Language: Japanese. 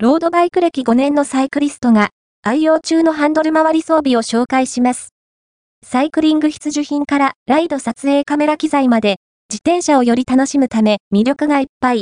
ロードバイク歴5年のサイクリストが、愛用中のハンドル回り装備を紹介します。サイクリング必需品からライド撮影カメラ機材まで、自転車をより楽しむため魅力がいっぱい。